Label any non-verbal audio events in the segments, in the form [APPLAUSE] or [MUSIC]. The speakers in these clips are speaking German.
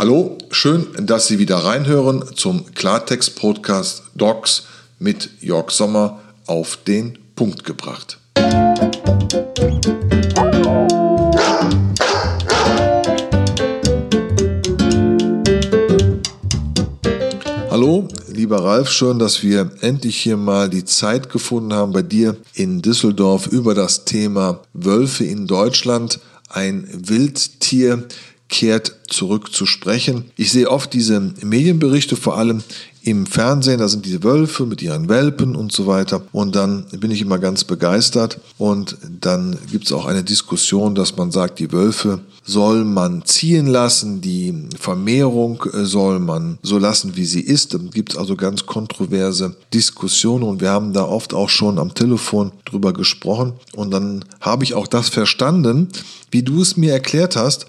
Hallo, schön, dass Sie wieder reinhören zum Klartext-Podcast Docs mit Jörg Sommer auf den Punkt gebracht. Hallo, lieber Ralf, schön, dass wir endlich hier mal die Zeit gefunden haben, bei dir in Düsseldorf über das Thema Wölfe in Deutschland, ein Wildtier, kehrt zurück zu sprechen. Ich sehe oft diese Medienberichte, vor allem im Fernsehen, da sind diese Wölfe mit ihren Welpen und so weiter. Und dann bin ich immer ganz begeistert. Und dann gibt es auch eine Diskussion, dass man sagt, die Wölfe soll man ziehen lassen, die Vermehrung soll man so lassen, wie sie ist. Da gibt es also ganz kontroverse Diskussionen und wir haben da oft auch schon am Telefon drüber gesprochen. Und dann habe ich auch das verstanden, wie du es mir erklärt hast,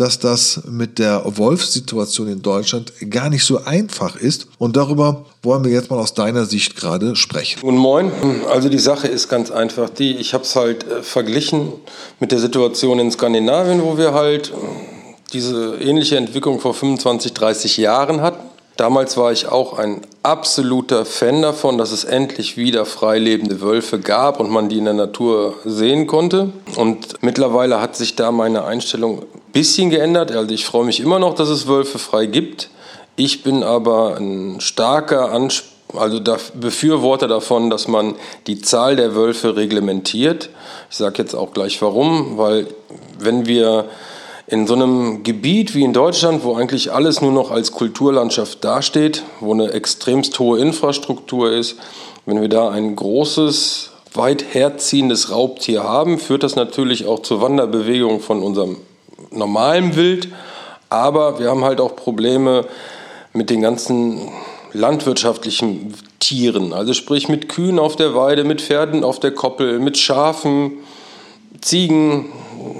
dass das mit der Wolfssituation in Deutschland gar nicht so einfach ist. Und darüber wollen wir jetzt mal aus deiner Sicht gerade sprechen. Guten Moin. Also die Sache ist ganz einfach die, ich habe es halt äh, verglichen mit der Situation in Skandinavien, wo wir halt äh, diese ähnliche Entwicklung vor 25, 30 Jahren hatten. Damals war ich auch ein absoluter Fan davon, dass es endlich wieder freilebende Wölfe gab und man die in der Natur sehen konnte. Und mittlerweile hat sich da meine Einstellung ein bisschen geändert. Also ich freue mich immer noch, dass es Wölfe frei gibt. Ich bin aber ein starker Anspruch also Befürworter davon, dass man die Zahl der Wölfe reglementiert. Ich sage jetzt auch gleich warum, weil wenn wir in so einem Gebiet wie in Deutschland, wo eigentlich alles nur noch als Kulturlandschaft dasteht, wo eine extremst hohe Infrastruktur ist, wenn wir da ein großes, weit herziehendes Raubtier haben, führt das natürlich auch zur Wanderbewegung von unserem normalen Wild. Aber wir haben halt auch Probleme mit den ganzen landwirtschaftlichen Tieren, also sprich mit Kühen auf der Weide, mit Pferden auf der Koppel, mit Schafen, Ziegen,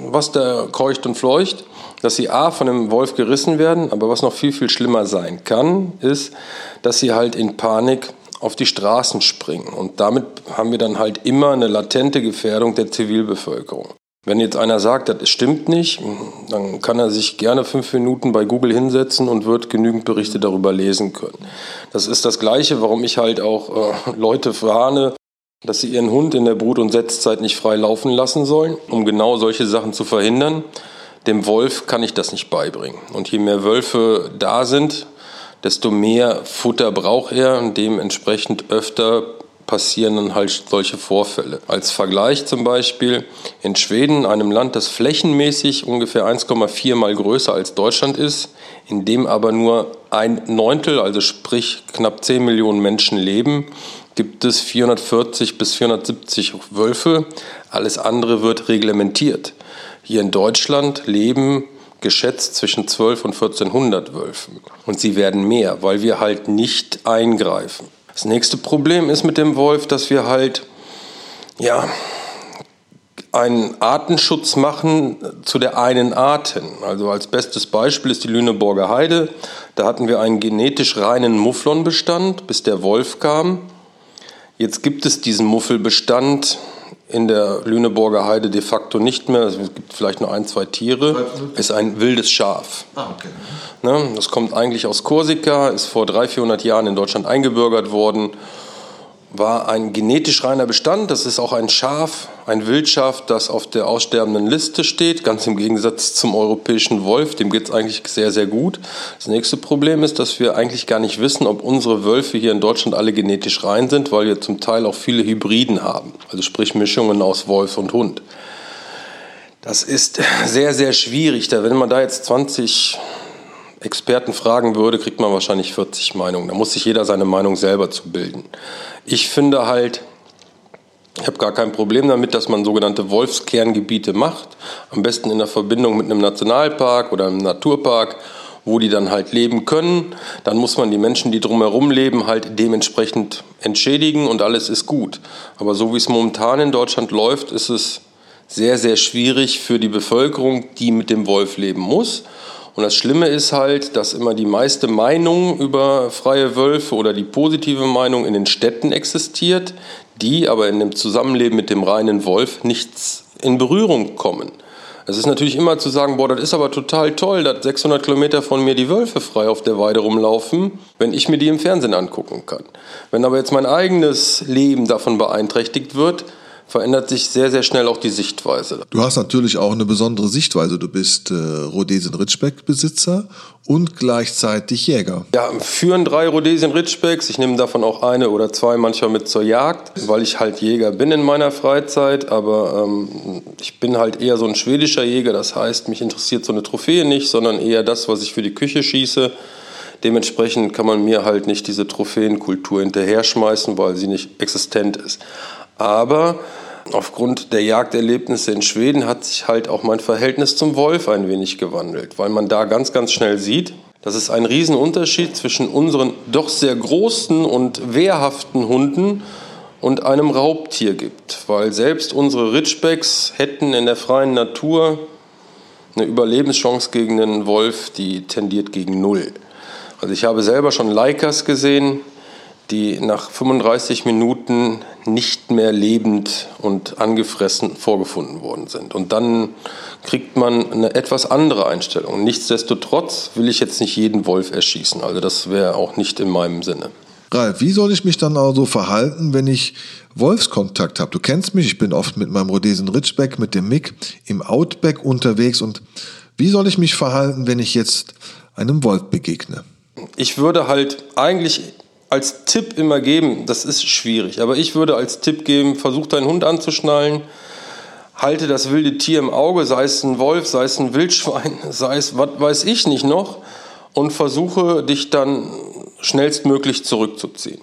was da keucht und fleucht, dass sie A von einem Wolf gerissen werden, aber was noch viel, viel schlimmer sein kann, ist, dass sie halt in Panik auf die Straßen springen. Und damit haben wir dann halt immer eine latente Gefährdung der Zivilbevölkerung. Wenn jetzt einer sagt, das stimmt nicht, dann kann er sich gerne fünf Minuten bei Google hinsetzen und wird genügend Berichte darüber lesen können. Das ist das Gleiche, warum ich halt auch äh, Leute warne, dass sie ihren Hund in der Brut- und Setzzeit nicht frei laufen lassen sollen, um genau solche Sachen zu verhindern. Dem Wolf kann ich das nicht beibringen. Und je mehr Wölfe da sind, desto mehr Futter braucht er und dementsprechend öfter passieren dann halt solche Vorfälle. Als Vergleich zum Beispiel in Schweden, einem Land, das flächenmäßig ungefähr 1,4 mal größer als Deutschland ist, in dem aber nur ein Neuntel, also sprich knapp 10 Millionen Menschen leben, gibt es 440 bis 470 Wölfe. Alles andere wird reglementiert. Hier in Deutschland leben geschätzt zwischen 12 und 1400 Wölfen. Und sie werden mehr, weil wir halt nicht eingreifen. Das nächste Problem ist mit dem Wolf, dass wir halt, ja, einen Artenschutz machen zu der einen Arten. Also als bestes Beispiel ist die Lüneburger Heide. Da hatten wir einen genetisch reinen Mufflonbestand, bis der Wolf kam. Jetzt gibt es diesen Muffelbestand in der Lüneburger Heide de facto nicht mehr. Es gibt vielleicht nur ein, zwei Tiere. Es ist ein wildes Schaf. Ah, okay. Ne, das kommt eigentlich aus Korsika, ist vor 300, 400 Jahren in Deutschland eingebürgert worden war ein genetisch reiner Bestand. Das ist auch ein Schaf, ein Wildschaf, das auf der aussterbenden Liste steht, ganz im Gegensatz zum europäischen Wolf. Dem geht es eigentlich sehr, sehr gut. Das nächste Problem ist, dass wir eigentlich gar nicht wissen, ob unsere Wölfe hier in Deutschland alle genetisch rein sind, weil wir zum Teil auch viele Hybriden haben, also sprich Mischungen aus Wolf und Hund. Das ist sehr, sehr schwierig. Da, wenn man da jetzt 20 Experten fragen würde, kriegt man wahrscheinlich 40 Meinungen. Da muss sich jeder seine Meinung selber zu bilden. Ich finde halt, ich habe gar kein Problem damit, dass man sogenannte Wolfskerngebiete macht. Am besten in der Verbindung mit einem Nationalpark oder einem Naturpark, wo die dann halt leben können. Dann muss man die Menschen, die drumherum leben, halt dementsprechend entschädigen und alles ist gut. Aber so wie es momentan in Deutschland läuft, ist es sehr, sehr schwierig für die Bevölkerung, die mit dem Wolf leben muss. Und das Schlimme ist halt, dass immer die meiste Meinung über freie Wölfe oder die positive Meinung in den Städten existiert, die aber in dem Zusammenleben mit dem reinen Wolf nichts in Berührung kommen. Es ist natürlich immer zu sagen, boah, das ist aber total toll, dass 600 Kilometer von mir die Wölfe frei auf der Weide rumlaufen, wenn ich mir die im Fernsehen angucken kann. Wenn aber jetzt mein eigenes Leben davon beeinträchtigt wird, verändert sich sehr, sehr schnell auch die Sichtweise. Du hast natürlich auch eine besondere Sichtweise. Du bist äh, Rhodesien-Ritschbeck-Besitzer und gleichzeitig Jäger. Ja, führen drei Rhodesien-Ritschbecks. Ich nehme davon auch eine oder zwei manchmal mit zur Jagd, weil ich halt Jäger bin in meiner Freizeit. Aber ähm, ich bin halt eher so ein schwedischer Jäger. Das heißt, mich interessiert so eine Trophäe nicht, sondern eher das, was ich für die Küche schieße. Dementsprechend kann man mir halt nicht diese Trophäenkultur hinterher schmeißen, weil sie nicht existent ist. Aber aufgrund der Jagderlebnisse in Schweden hat sich halt auch mein Verhältnis zum Wolf ein wenig gewandelt, weil man da ganz, ganz schnell sieht, dass es einen Riesenunterschied zwischen unseren doch sehr großen und wehrhaften Hunden und einem Raubtier gibt. Weil selbst unsere Ridgebacks hätten in der freien Natur eine Überlebenschance gegen einen Wolf, die tendiert gegen Null. Also ich habe selber schon Leikers gesehen, die nach 35 Minuten nicht mehr lebend und angefressen vorgefunden worden sind. Und dann kriegt man eine etwas andere Einstellung. Nichtsdestotrotz will ich jetzt nicht jeden Wolf erschießen. Also das wäre auch nicht in meinem Sinne. Ralf, wie soll ich mich dann also verhalten, wenn ich Wolfskontakt habe? Du kennst mich, ich bin oft mit meinem Rhodesen Ridgeback, mit dem Mick im Outback unterwegs. Und wie soll ich mich verhalten, wenn ich jetzt einem Wolf begegne? Ich würde halt eigentlich als Tipp immer geben, das ist schwierig, aber ich würde als Tipp geben, versuch deinen Hund anzuschnallen, halte das wilde Tier im Auge, sei es ein Wolf, sei es ein Wildschwein, [LAUGHS] sei es was weiß ich nicht noch, und versuche dich dann schnellstmöglich zurückzuziehen.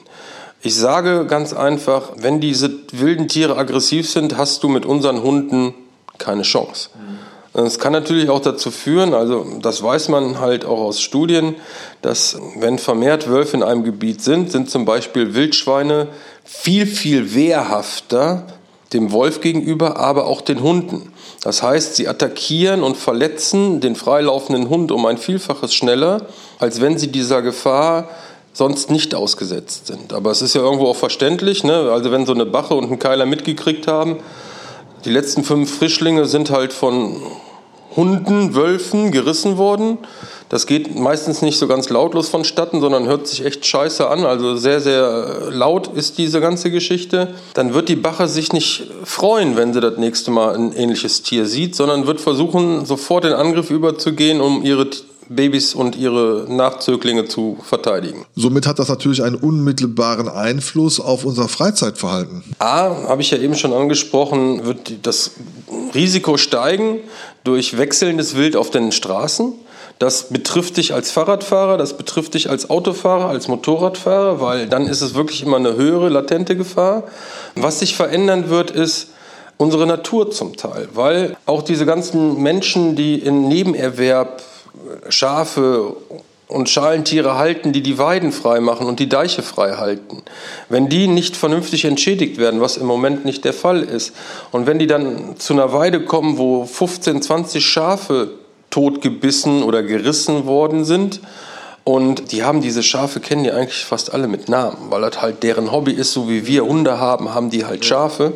Ich sage ganz einfach, wenn diese wilden Tiere aggressiv sind, hast du mit unseren Hunden keine Chance. Mhm. Es kann natürlich auch dazu führen, also das weiß man halt auch aus Studien, dass wenn vermehrt Wölfe in einem Gebiet sind, sind zum Beispiel Wildschweine viel, viel wehrhafter dem Wolf gegenüber, aber auch den Hunden. Das heißt, sie attackieren und verletzen den freilaufenden Hund um ein Vielfaches schneller, als wenn sie dieser Gefahr sonst nicht ausgesetzt sind. Aber es ist ja irgendwo auch verständlich, ne? also wenn so eine Bache und ein Keiler mitgekriegt haben, die letzten fünf Frischlinge sind halt von Hunden, Wölfen gerissen worden. Das geht meistens nicht so ganz lautlos vonstatten, sondern hört sich echt scheiße an. Also sehr, sehr laut ist diese ganze Geschichte. Dann wird die Bache sich nicht freuen, wenn sie das nächste Mal ein ähnliches Tier sieht, sondern wird versuchen, sofort den Angriff überzugehen, um ihre Babys und ihre Nachzöglinge zu verteidigen. Somit hat das natürlich einen unmittelbaren Einfluss auf unser Freizeitverhalten. A, habe ich ja eben schon angesprochen, wird das Risiko steigen durch wechselndes Wild auf den Straßen. Das betrifft dich als Fahrradfahrer, das betrifft dich als Autofahrer, als Motorradfahrer, weil dann ist es wirklich immer eine höhere latente Gefahr. Was sich verändern wird, ist, unsere Natur zum Teil, weil auch diese ganzen Menschen, die in Nebenerwerb Schafe und Schalentiere halten, die die Weiden frei machen und die Deiche frei halten, wenn die nicht vernünftig entschädigt werden, was im Moment nicht der Fall ist, und wenn die dann zu einer Weide kommen, wo 15, 20 Schafe totgebissen oder gerissen worden sind, und die haben diese Schafe, kennen die eigentlich fast alle mit Namen, weil das halt deren Hobby ist, so wie wir Hunde haben, haben die halt Schafe. ja,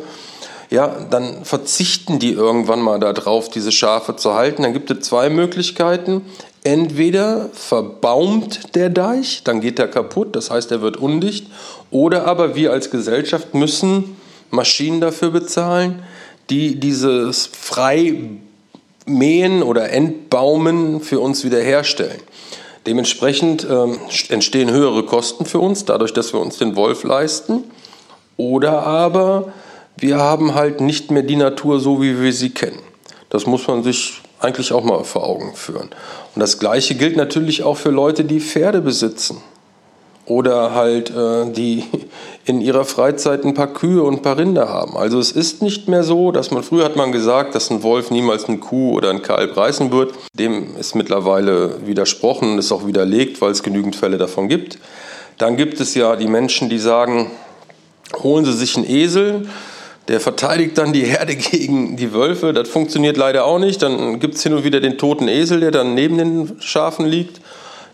dann verzichten die irgendwann mal darauf, diese Schafe zu halten. Dann gibt es zwei Möglichkeiten. Entweder verbaumt der Deich, dann geht er kaputt, das heißt, er wird undicht. Oder aber wir als Gesellschaft müssen Maschinen dafür bezahlen, die dieses Freimähen oder Entbaumen für uns wiederherstellen. Dementsprechend ähm, entstehen höhere Kosten für uns, dadurch, dass wir uns den Wolf leisten. Oder aber wir haben halt nicht mehr die Natur so, wie wir sie kennen. Das muss man sich eigentlich auch mal vor Augen führen. Und das Gleiche gilt natürlich auch für Leute, die Pferde besitzen. Oder halt, äh, die [LAUGHS] in ihrer Freizeit ein paar Kühe und ein paar Rinder haben. Also es ist nicht mehr so, dass man, früher hat man gesagt, dass ein Wolf niemals eine Kuh oder ein Kalb reißen wird. Dem ist mittlerweile widersprochen und ist auch widerlegt, weil es genügend Fälle davon gibt. Dann gibt es ja die Menschen, die sagen, holen Sie sich einen Esel, der verteidigt dann die Herde [LAUGHS] gegen die Wölfe. Das funktioniert leider auch nicht. Dann gibt es hin und wieder den toten Esel, der dann neben den Schafen liegt.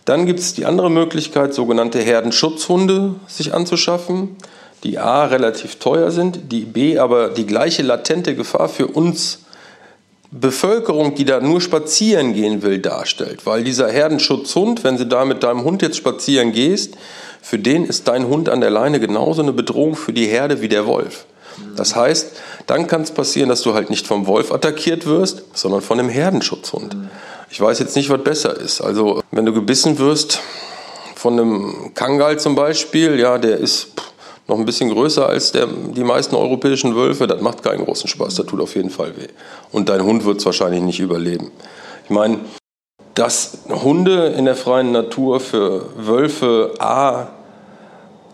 Dann gibt es die andere Möglichkeit, sogenannte Herdenschutzhunde sich anzuschaffen, die A relativ teuer sind, die B aber die gleiche latente Gefahr für uns Bevölkerung, die da nur spazieren gehen will, darstellt. Weil dieser Herdenschutzhund, wenn du da mit deinem Hund jetzt spazieren gehst, für den ist dein Hund an der Leine genauso eine Bedrohung für die Herde wie der Wolf. Das heißt, dann kann es passieren, dass du halt nicht vom Wolf attackiert wirst, sondern von einem Herdenschutzhund. Ich weiß jetzt nicht, was besser ist. Also, wenn du gebissen wirst von einem Kangal zum Beispiel, ja, der ist noch ein bisschen größer als der, die meisten europäischen Wölfe, das macht keinen großen Spaß, das tut auf jeden Fall weh. Und dein Hund wird es wahrscheinlich nicht überleben. Ich meine, dass Hunde in der freien Natur für Wölfe A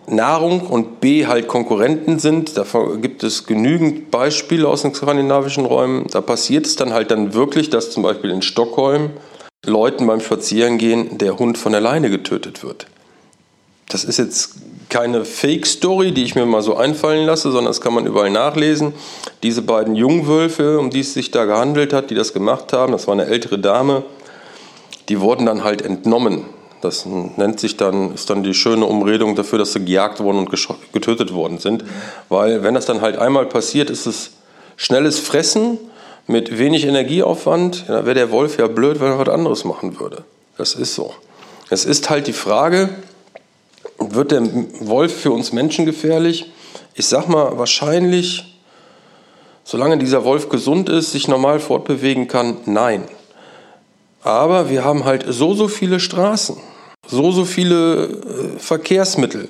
Nahrung und B halt Konkurrenten sind. Davon gibt es genügend Beispiele aus den skandinavischen Räumen. Da passiert es dann halt dann wirklich, dass zum Beispiel in Stockholm Leuten beim Spazierengehen der Hund von alleine getötet wird. Das ist jetzt keine Fake-Story, die ich mir mal so einfallen lasse, sondern das kann man überall nachlesen. Diese beiden Jungwölfe, um die es sich da gehandelt hat, die das gemacht haben, das war eine ältere Dame, die wurden dann halt entnommen das nennt sich dann, ist dann die schöne Umredung dafür, dass sie gejagt worden und getötet worden sind. Weil wenn das dann halt einmal passiert, ist es schnelles Fressen mit wenig Energieaufwand. Ja, wäre der Wolf ja blöd, wenn er was anderes machen würde. Das ist so. Es ist halt die Frage, wird der Wolf für uns Menschen gefährlich? Ich sag mal, wahrscheinlich, solange dieser Wolf gesund ist, sich normal fortbewegen kann, nein. Aber wir haben halt so, so viele Straßen so, so viele äh, Verkehrsmittel.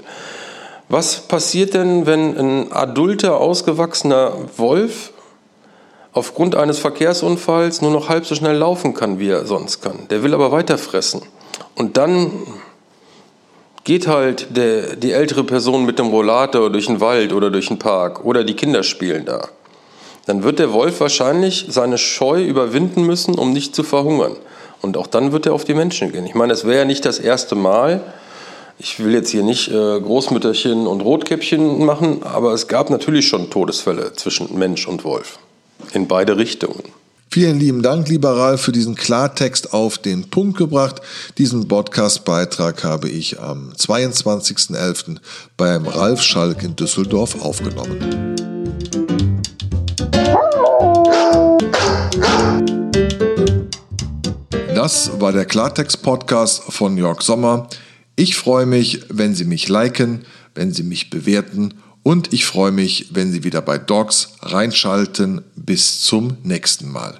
Was passiert denn, wenn ein adulter, ausgewachsener Wolf aufgrund eines Verkehrsunfalls nur noch halb so schnell laufen kann, wie er sonst kann? Der will aber weiter fressen. Und dann geht halt der, die ältere Person mit dem Rollator durch den Wald oder durch den Park oder die Kinder spielen da. Dann wird der Wolf wahrscheinlich seine Scheu überwinden müssen, um nicht zu verhungern. Und auch dann wird er auf die Menschen gehen. Ich meine, es wäre ja nicht das erste Mal. Ich will jetzt hier nicht äh, Großmütterchen und Rotkäppchen machen, aber es gab natürlich schon Todesfälle zwischen Mensch und Wolf. In beide Richtungen. Vielen lieben Dank, lieber Ralf, für diesen Klartext auf den Punkt gebracht. Diesen Podcast-Beitrag habe ich am 22.11. beim Ralf Schalk in Düsseldorf aufgenommen. Das war der Klartext-Podcast von Jörg Sommer. Ich freue mich, wenn Sie mich liken, wenn Sie mich bewerten und ich freue mich, wenn Sie wieder bei Docs reinschalten. Bis zum nächsten Mal.